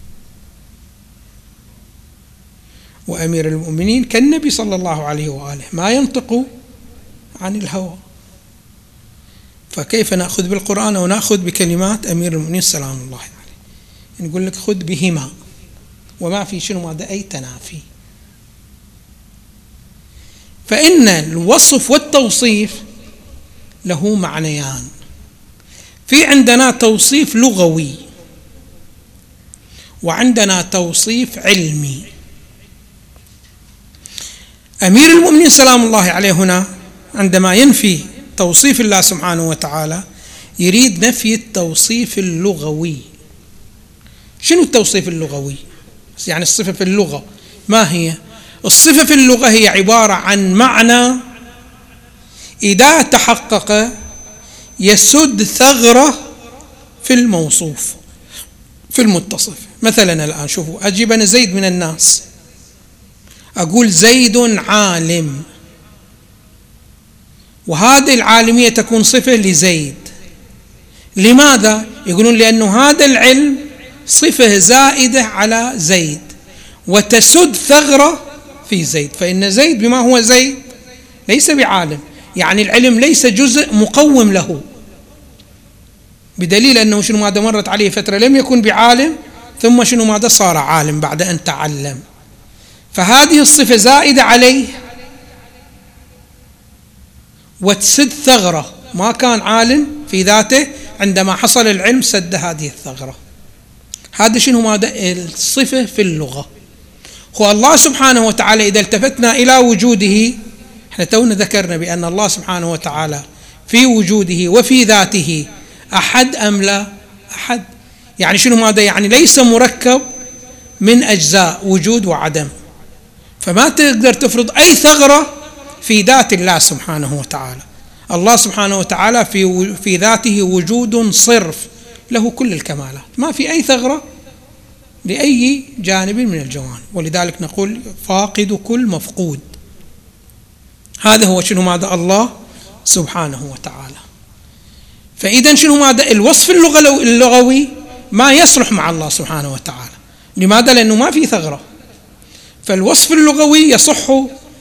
وأمير المؤمنين كالنبي صلى الله عليه وآله ما ينطق عن الهوى. فكيف نأخذ بالقرآن أو نأخذ بكلمات أمير المؤمنين؟ سلام الله عليه. نقول لك خذ بهما. وما في شنو ماذا اي تنافي فإن الوصف والتوصيف له معنيان. في عندنا توصيف لغوي وعندنا توصيف علمي. أمير المؤمنين سلام الله عليه هنا عندما ينفي توصيف الله سبحانه وتعالى يريد نفي التوصيف اللغوي. شنو التوصيف اللغوي؟ يعني الصفة في اللغة ما هي؟ الصفة في اللغة هي عبارة عن معنى إذا تحقق يسد ثغرة في الموصوف في المتصف. مثلا الآن شوفوا أجيب أنا زيد من الناس. أقول زيد عالم. وهذه العالمية تكون صفة لزيد. لماذا؟ يقولون لأنه هذا العلم صفة زائدة على زيد. وتسد ثغرة في زيد. فإن زيد بما هو زيد ليس بعالم. يعني العلم ليس جزء مقوم له. بدليل أنه شنو ماذا مرت عليه فترة لم يكن بعالم ثم شنو ماذا صار عالم بعد أن تعلم. فهذه الصفة زائدة عليه. وتسد ثغرة. ما كان عالم في ذاته عندما حصل العلم سد هذه الثغرة. هذا شنو ماذا؟ الصفة في اللغة. هو الله سبحانه وتعالى إذا التفتنا إلى وجوده إحنا تونا ذكرنا بأن الله سبحانه وتعالى في وجوده وفي ذاته أحد أم لا؟ أحد. يعني شنو ماذا؟ يعني ليس مركب من أجزاء وجود وعدم. فما تقدر تفرض أي ثغرة في ذات الله سبحانه وتعالى. الله سبحانه وتعالى في في ذاته وجود صرف له كل الكمالات. ما في أي ثغرة لأي جانب من الجوانب. ولذلك نقول فاقد كل مفقود. هذا هو شنو ماذا الله سبحانه وتعالى. فإذا شنو ماذا؟ الوصف اللغوي ما يصلح مع الله سبحانه وتعالى. لماذا؟ لأنه ما في ثغرة. فالوصف اللغوي يصح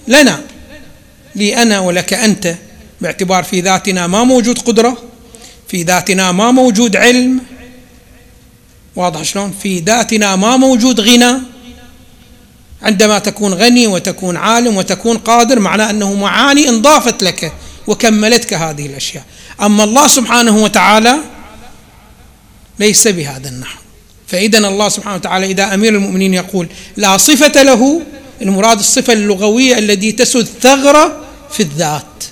لنا. لي أنا ولك أنت باعتبار في ذاتنا ما موجود قدرة في ذاتنا ما موجود علم. واضح شلون؟ في ذاتنا ما موجود غنى. عندما تكون غني وتكون عالم وتكون قادر معناه أنه معاني انضافت لك وكملتك هذه الأشياء. أما الله سبحانه وتعالى ليس بهذا النحو. فإذا الله سبحانه وتعالى إذا أمير المؤمنين يقول لا صفة له المراد الصفة اللغوية التي تسد ثغرة في الذات.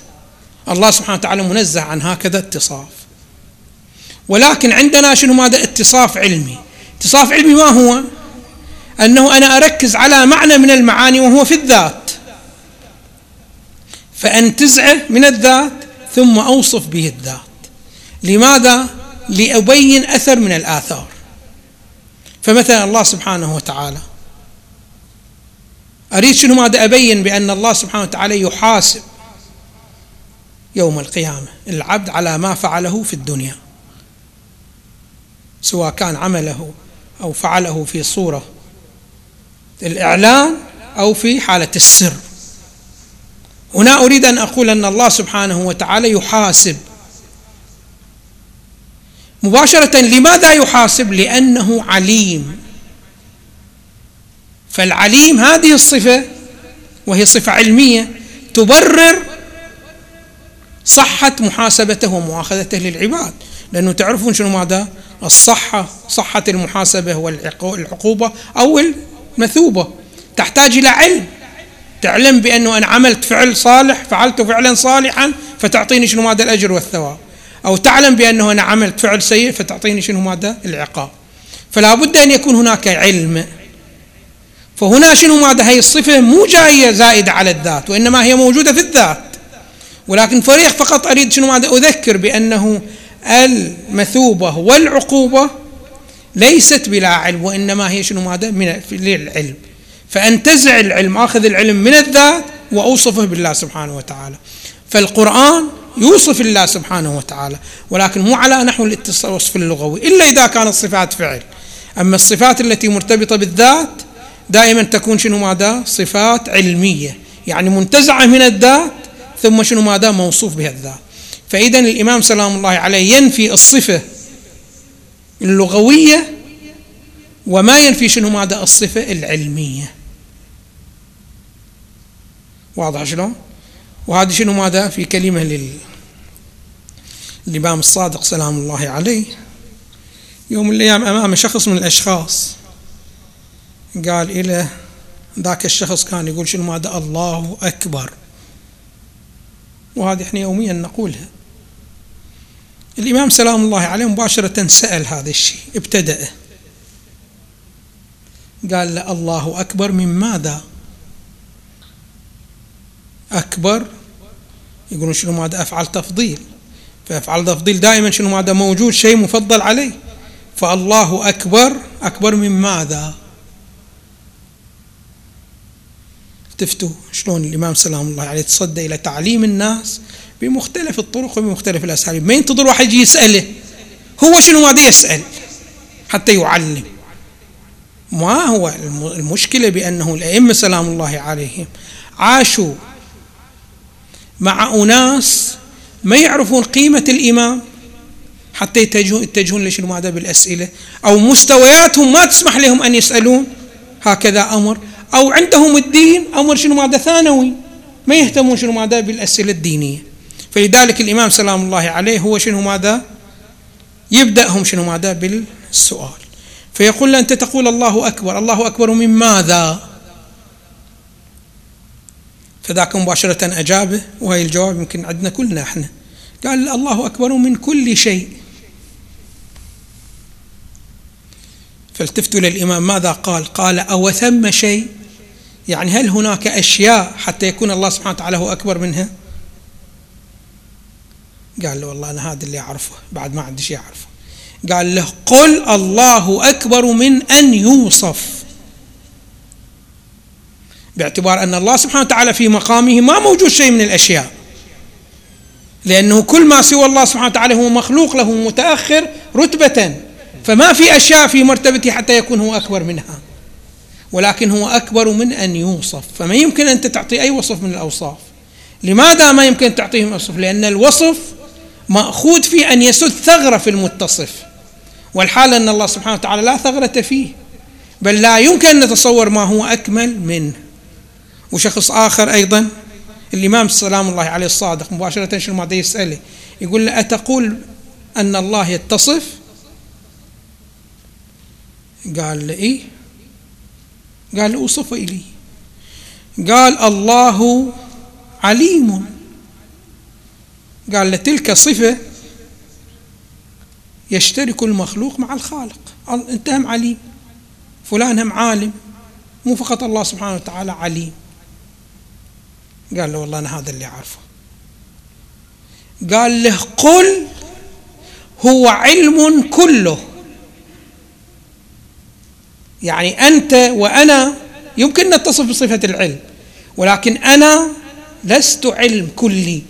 الله سبحانه وتعالى منزه عن هكذا اتصاف. ولكن عندنا شنو ماذا؟ اتصاف علمي. اتصاف علمي ما هو؟ أنه أنا أركز على معنى من المعاني وهو في الذات. فأنتزعه من الذات ثم أوصف به الذات. لماذا؟ لأبين أثر من الآثار. فمثلا الله سبحانه وتعالى. أريد شنو ماذا أبين بأن الله سبحانه وتعالى يحاسب يوم القيامة العبد على ما فعله في الدنيا. سواء كان عمله أو فعله في صورة. الإعلان أو في حالة السر. هنا أريد أن أقول أن الله سبحانه وتعالى يحاسب. مباشرة لماذا يحاسب؟ لأنه عليم. فالعليم هذه الصفة وهي صفة علمية تبرر صحة محاسبته ومؤاخذته للعباد. لأنه تعرفون شنو ماذا؟ الصحة صحة المحاسبة والعقوبة أو المثوبة تحتاج إلى علم. تعلم بأنه أنا عملت فعل صالح فعلت فعلا صالحا فتعطيني شنو ماذا الأجر والثواب. أو تعلم بأنه أنا عملت فعل سيء فتعطيني شنو ماذا العقاب. فلا بد أن يكون هناك علم. فهنا شنو ماذا هي الصفة مو جاية زائدة على الذات وإنما هي موجودة في الذات. ولكن فريق فقط أريد شنو ماذا أذكر بأنه المثوبة والعقوبة ليست بلا علم وإنما هي شنو ماذا؟ من العلم فأنتزع العلم أخذ العلم من الذات وأوصفه بالله سبحانه وتعالى. فالقرآن يوصف الله سبحانه وتعالى ولكن مو على نحو الوصف اللغوي إلا إذا كانت صفات فعل. أما الصفات التي مرتبطة بالذات دائما تكون شنو ماذا؟ صفات علمية. يعني منتزعة من الذات ثم شنو ماذا؟ موصوف بها الذات. فإذا الإمام سلام الله عليه ينفي الصفة اللغوية وما ينفي شنو ماذا الصفة العلمية. واضح شلون؟ وهذه شنو ماذا في كلمة لل الإمام الصادق سلام الله عليه. يوم من الأيام أمام شخص من الأشخاص قال إلى ذاك الشخص كان يقول شنو ماذا الله أكبر. وهذه إحنا يوميا نقولها. الإمام سلام الله عليه مباشرة سأل هذا الشيء ابتدأ. قال له الله أكبر من ماذا؟ أكبر؟ يقولون شنو ماذا؟ أفعل تفضيل. فأفعل تفضيل دائما شنو ماذا؟ موجود شيء مفضل عليه. فالله أكبر أكبر من ماذا؟ تفتوا شلون الإمام سلام الله عليه تصدى إلى تعليم الناس بمختلف الطرق وبمختلف الأساليب. ما ينتظر واحد يجي يسأله هو شنو ماذا يسأل؟ حتى يعلم. ما هو المشكلة بأنه الأئمة سلام الله عليهم عاشوا مع أناس ما يعرفون قيمة الإمام حتى يتجهون يتجهون لشنو ماذا بالأسئلة أو مستوياتهم ما تسمح لهم أن يسألون. هكذا أمر. أو عندهم الدين أمر شنو ماذا ثانوي ما يهتمون شنو ماذا بالأسئلة الدينية. فلذلك الإمام سلام الله عليه هو شنو ماذا؟ يبدأهم شنو ماذا؟ بالسؤال. فيقول له أنت تقول الله أكبر. الله أكبر من ماذا؟ فذاك مباشرة أجابه وهي الجواب يمكن عندنا كلنا إحنا. قال الله أكبر من كل شيء. فالتفتوا للإمام ماذا قال؟ قال أو ثم شيء؟ يعني هل هناك أشياء حتى يكون الله سبحانه وتعالى هو أكبر منها؟ قال له والله أنا هذا اللي أعرفه بعد ما عندي شيء أعرفه. قال له قل الله أكبر من أن يوصف. باعتبار أن الله سبحانه وتعالى في مقامه ما موجود شيء من الأشياء. لأنه كل ما سوى الله سبحانه وتعالى هو مخلوق له متأخر رتبة. فما في أشياء في مرتبته حتى يكون هو أكبر منها. ولكن هو أكبر من أن يوصف. فما يمكن أن تعطي أي وصف من الأوصاف. لماذا ما يمكن تعطيه وصف لأن الوصف مأخوذ في أن يسد ثغرة في المتصف. والحال أن الله سبحانه وتعالى لا ثغرة فيه. بل لا يمكن أن نتصور ما هو أكمل منه. وشخص آخر أيضا الإمام سلام الله عليه الصادق مباشرة شنو ما يسأله؟ يقول له أتقول أن الله يتصف؟ قال له إيه؟ قال أوصف لي قال الله عليم. قال له تلك صفة يشترك المخلوق مع الخالق. أنت هم عليم فلان هم عالم مو فقط الله سبحانه وتعالى عليم. قال له والله أنا هذا اللي أعرفه. قال له قل هو علم كله. يعني أنت وأنا يمكن نتصف بصفة العلم ولكن أنا لست علم كلي.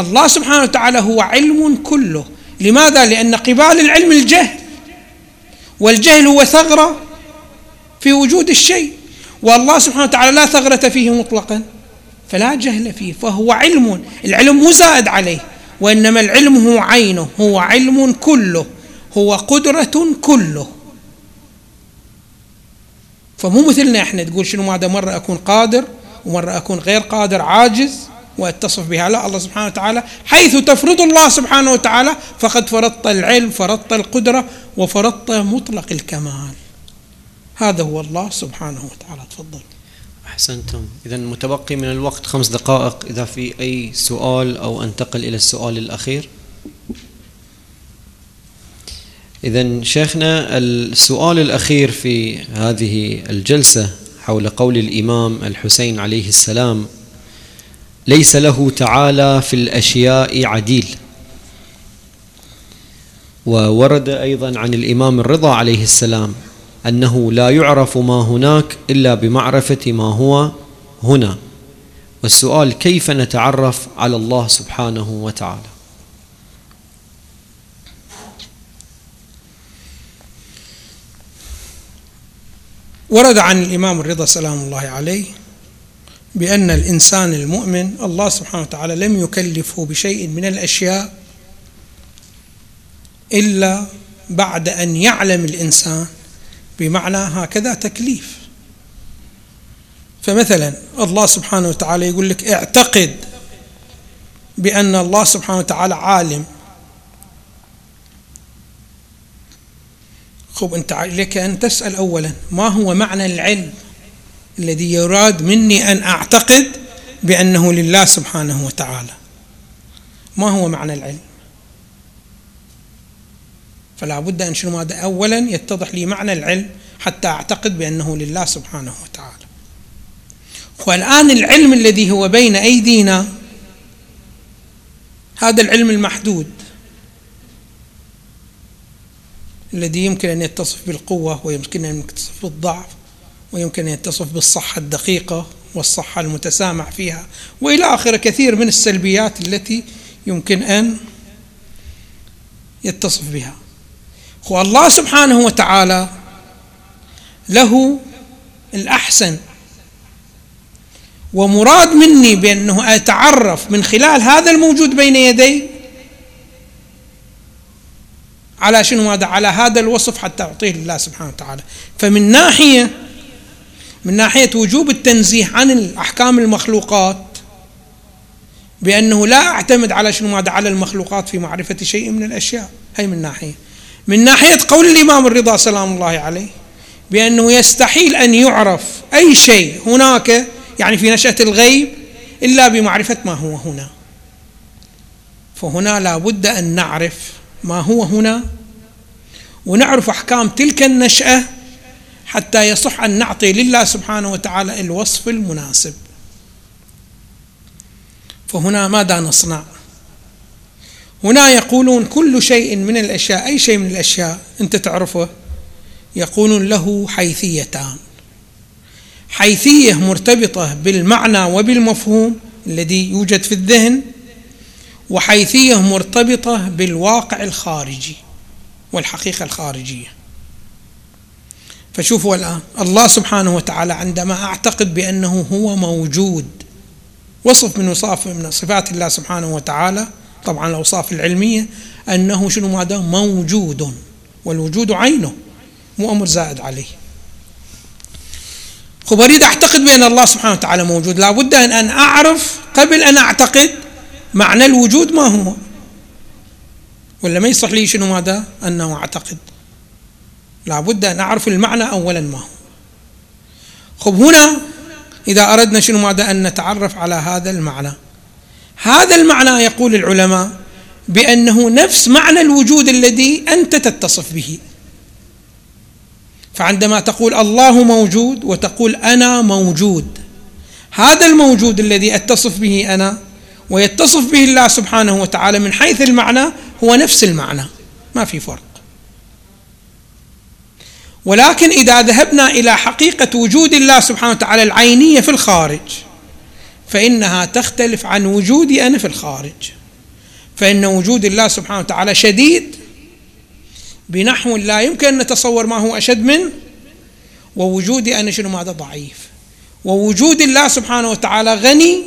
الله سبحانه وتعالى هو علم كله. لماذا؟ لأن قبال العلم الجهل. والجهل هو ثغرة في وجود الشيء. والله سبحانه وتعالى لا ثغرة فيه مطلقا. فلا جهل فيه. فهو علم. العلم مو زائد عليه. وإنما العلم هو عينه. هو علم كله. هو قدرة كله. فمو مثلنا إحنا تقول شنو ماذا مرة أكون قادر ومرة أكون غير قادر عاجز. واتصف بها. لا الله سبحانه وتعالى حيث تفرض الله سبحانه وتعالى فقد فرضت العلم فرضت القدرة وفرضت مطلق الكمال. هذا هو الله سبحانه وتعالى. تفضل. أحسنتم. إذا متبقي من الوقت خمس دقائق. إذا في أي سؤال أو أنتقل إلى السؤال الأخير. إذا شيخنا السؤال الأخير في هذه الجلسة حول قول الإمام الحسين عليه السلام ليس له تعالى في الأشياء عديل. وورد أيضا عن الإمام الرضا عليه السلام أنه لا يعرف ما هناك إلا بمعرفة ما هو هنا. والسؤال كيف نتعرف على الله سبحانه وتعالى؟ ورد عن الإمام الرضا سلام الله عليه بأن الإنسان المؤمن الله سبحانه وتعالى لم يكلفه بشيء من الأشياء إلا بعد أن يعلم الإنسان بمعنى هكذا تكليف. فمثلا الله سبحانه وتعالى يقول لك اعتقد بأن الله سبحانه وتعالى عالم. خب أنت عليك أن تسأل أولا ما هو معنى العلم؟ الذي يراد مني أن أعتقد بأنه لله سبحانه وتعالى. ما هو معنى العلم؟ فلا بد أن شنو ماذا أولا يتضح لي معنى العلم حتى أعتقد بأنه لله سبحانه وتعالى. والآن العلم الذي هو بين أيدينا هذا العلم المحدود الذي يمكن أن يتصف بالقوة ويمكن أن يتصف بالضعف ويمكن أن يتصف بالصحة الدقيقة والصحة المتسامح فيها. وإلى آخر كثير من السلبيات التي يمكن أن يتصف بها. هو الله سبحانه وتعالى له الأحسن. ومراد مني بأنه أتعرف من خلال هذا الموجود بين يدي على شنو هذا؟ على هذا الوصف حتى أعطيه لله سبحانه وتعالى. فمن ناحية من ناحية وجوب التنزيه عن الأحكام المخلوقات بأنه لا أعتمد على شنو ماذا على المخلوقات في معرفة شيء من الأشياء. هي من ناحية. من ناحية قول الإمام الرضا سلام الله عليه بأنه يستحيل أن يعرف أي شيء هناك يعني في نشأة الغيب إلا بمعرفة ما هو هنا. فهنا لا بد أن نعرف ما هو هنا ونعرف أحكام تلك النشأة حتى يصح أن نعطي لله سبحانه وتعالى الوصف المناسب. فهنا ماذا نصنع؟ هنا يقولون كل شيء من الأشياء أي شيء من الأشياء أنت تعرفه؟ يقولون له حيثيتان. حيثية مرتبطة بالمعنى وبالمفهوم الذي يوجد في الذهن وحيثية مرتبطة بالواقع الخارجي والحقيقة الخارجية. فشوفوا الآن. الله سبحانه وتعالى عندما أعتقد بأنه هو موجود وصف من وصاف من صفات الله سبحانه وتعالى طبعا الأوصاف العلمية أنه شنو ماذا موجود والوجود عينه مو أمر زائد عليه. خب أريد أعتقد بأن الله سبحانه وتعالى موجود. لابد أن أن أعرف قبل أن أعتقد معنى الوجود ما هو. ولا ما يصح لي شنو ماذا أنه أعتقد. لابد أن أعرف المعنى أولا ما هو. خب هنا إذا أردنا شنو ماذا أن نتعرف على هذا المعنى؟ هذا المعنى يقول العلماء بأنه نفس معنى الوجود الذي أنت تتصف به. فعندما تقول الله موجود وتقول أنا موجود هذا الموجود الذي أتصف به أنا ويتصف به الله سبحانه وتعالى من حيث المعنى هو نفس المعنى ما في فرق. ولكن إذا ذهبنا إلى حقيقة وجود الله سبحانه وتعالى العينية في الخارج فإنها تختلف عن وجودي أنا في الخارج. فإن وجود الله سبحانه وتعالى شديد بنحو لا يمكن أن نتصور ما هو أشد منه ووجودي أنا شنو ماذا ضعيف. ووجود الله سبحانه وتعالى غني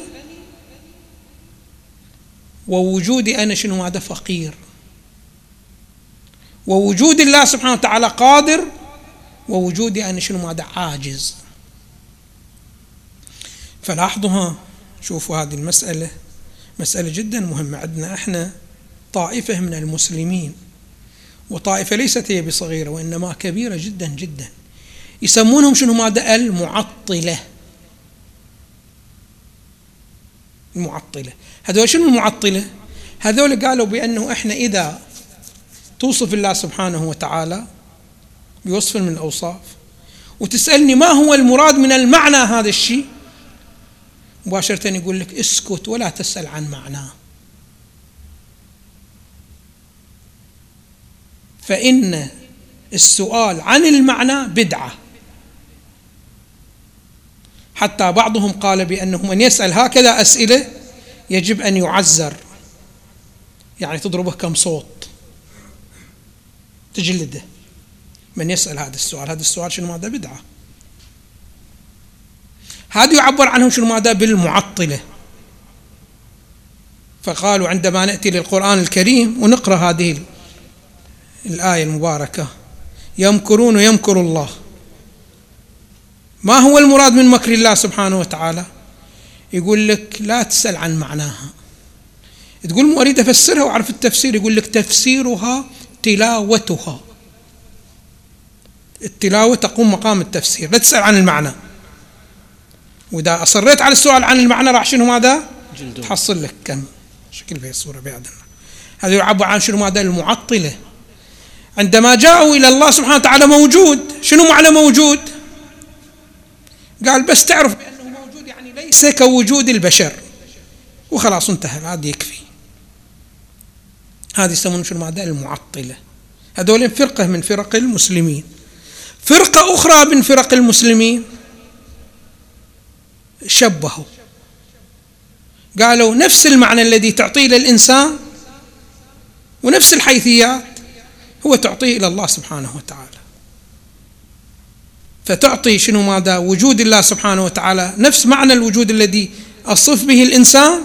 ووجودي أنا شنو ماذا فقير. ووجود الله سبحانه وتعالى قادر ووجودي أنا شنو ماذا عاجز. فلاحظوا شوفوا هذه المسألة. مسألة جدا مهمة. عندنا إحنا طائفة من المسلمين وطائفة ليست هي بصغيرة وإنما كبيرة جدا جدا. يسمونهم شنو ماذا المعطلة. المعطلة. هذول شنو المعطلة؟ هذول قالوا بأنه إحنا إذا توصف الله سبحانه وتعالى بوصف من الأوصاف. وتسألني ما هو المراد من المعنى هذا الشيء؟ مباشرة يقول لك اسكت ولا تسأل عن معناه. فإن السؤال عن المعنى بدعة. حتى بعضهم قال بأنه من يسأل هكذا أسئلة يجب أن يعزر. يعني تضربه كم صوت. تجلده. من يسأل هذا السؤال هذا السؤال شنو ماذا؟ بدعة. هذا يعبر عنهم شنو ماذا؟ بالمعطلة. فقالوا عندما نأتي للقرآن الكريم ونقرأ هذه الآية المباركة يمكرون ويمكر الله. ما هو المراد من مكر الله سبحانه وتعالى؟ يقول لك لا تسأل عن معناها. تقول ما أريد أفسرها وأعرف التفسير يقول لك تفسيرها تلاوتها. التلاوة تقوم مقام التفسير. لا تسأل عن المعنى. وإذا أصريت على السؤال عن المعنى راح شنو ماذا؟ تحصل لك كم؟ شكل في الصورة بعد. هذا يعبر عن شنو ماذا؟ المعطلة. عندما جاءوا إلى الله سبحانه وتعالى موجود. شنو معنى موجود؟ قال بس تعرف بأنه موجود يعني ليس كوجود البشر. وخلاص انتهى هذا يكفي. هذه يسمون شنو ماذا؟ المعطلة. هذول فرقة من فرق المسلمين. فرقة أخرى من فرق المسلمين. شبهوا. قالوا نفس المعنى الذي تعطيه للإنسان ونفس الحيثيات هو تعطيه إلى الله سبحانه وتعالى. فتعطي شنو ماذا؟ وجود الله سبحانه وتعالى. نفس معنى الوجود الذي أصف به الإنسان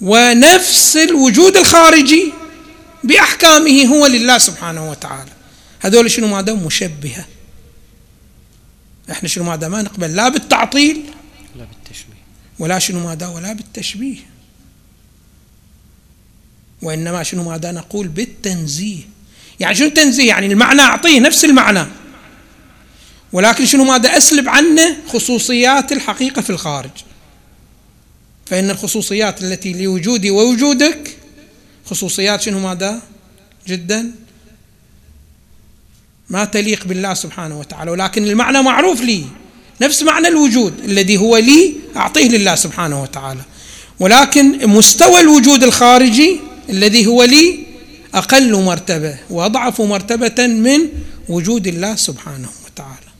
ونفس الوجود الخارجي بأحكامه هو لله سبحانه وتعالى. هذول شنو ماذا مشبهة. إحنا شنو ماذا ما نقبل. لا بالتعطيل لا بالتشبيه. ولا شنو ماذا ولا بالتشبيه. وإنما شنو ماذا نقول بالتنزيه. يعني شنو التنزيه يعني المعنى أعطيه نفس المعنى. ولكن شنو ماذا أسلب عنه خصوصيات الحقيقة في الخارج. فإن الخصوصيات التي لوجودي ووجودك خصوصيات شنو ماذا جدا. ما تليق بالله سبحانه وتعالى ولكن المعنى معروف لي. نفس معنى الوجود الذي هو لي أعطيه لله سبحانه وتعالى. ولكن مستوى الوجود الخارجي الذي هو لي أقل مرتبة وأضعف مرتبة من وجود الله سبحانه وتعالى.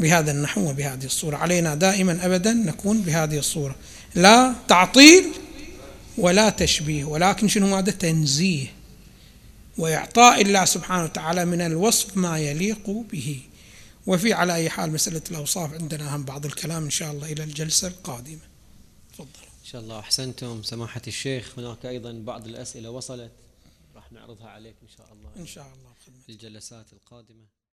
بهذا النحو وبهذه الصورة. علينا دائما أبدا نكون بهذه الصورة. لا تعطيل ولا تشبيه ولكن شنو هذا تنزيه. وإعطاء الله سبحانه وتعالى من الوصف ما يليق به. وفي على أي حال مسألة الأوصاف عندنا هم بعض الكلام إن شاء الله إلى الجلسة القادمة. تفضل. إن شاء الله أحسنتم. سماحة الشيخ هناك أيضا بعض الأسئلة وصلت. راح نعرضها عليك إن شاء الله إن شاء الله في الجلسات القادمة.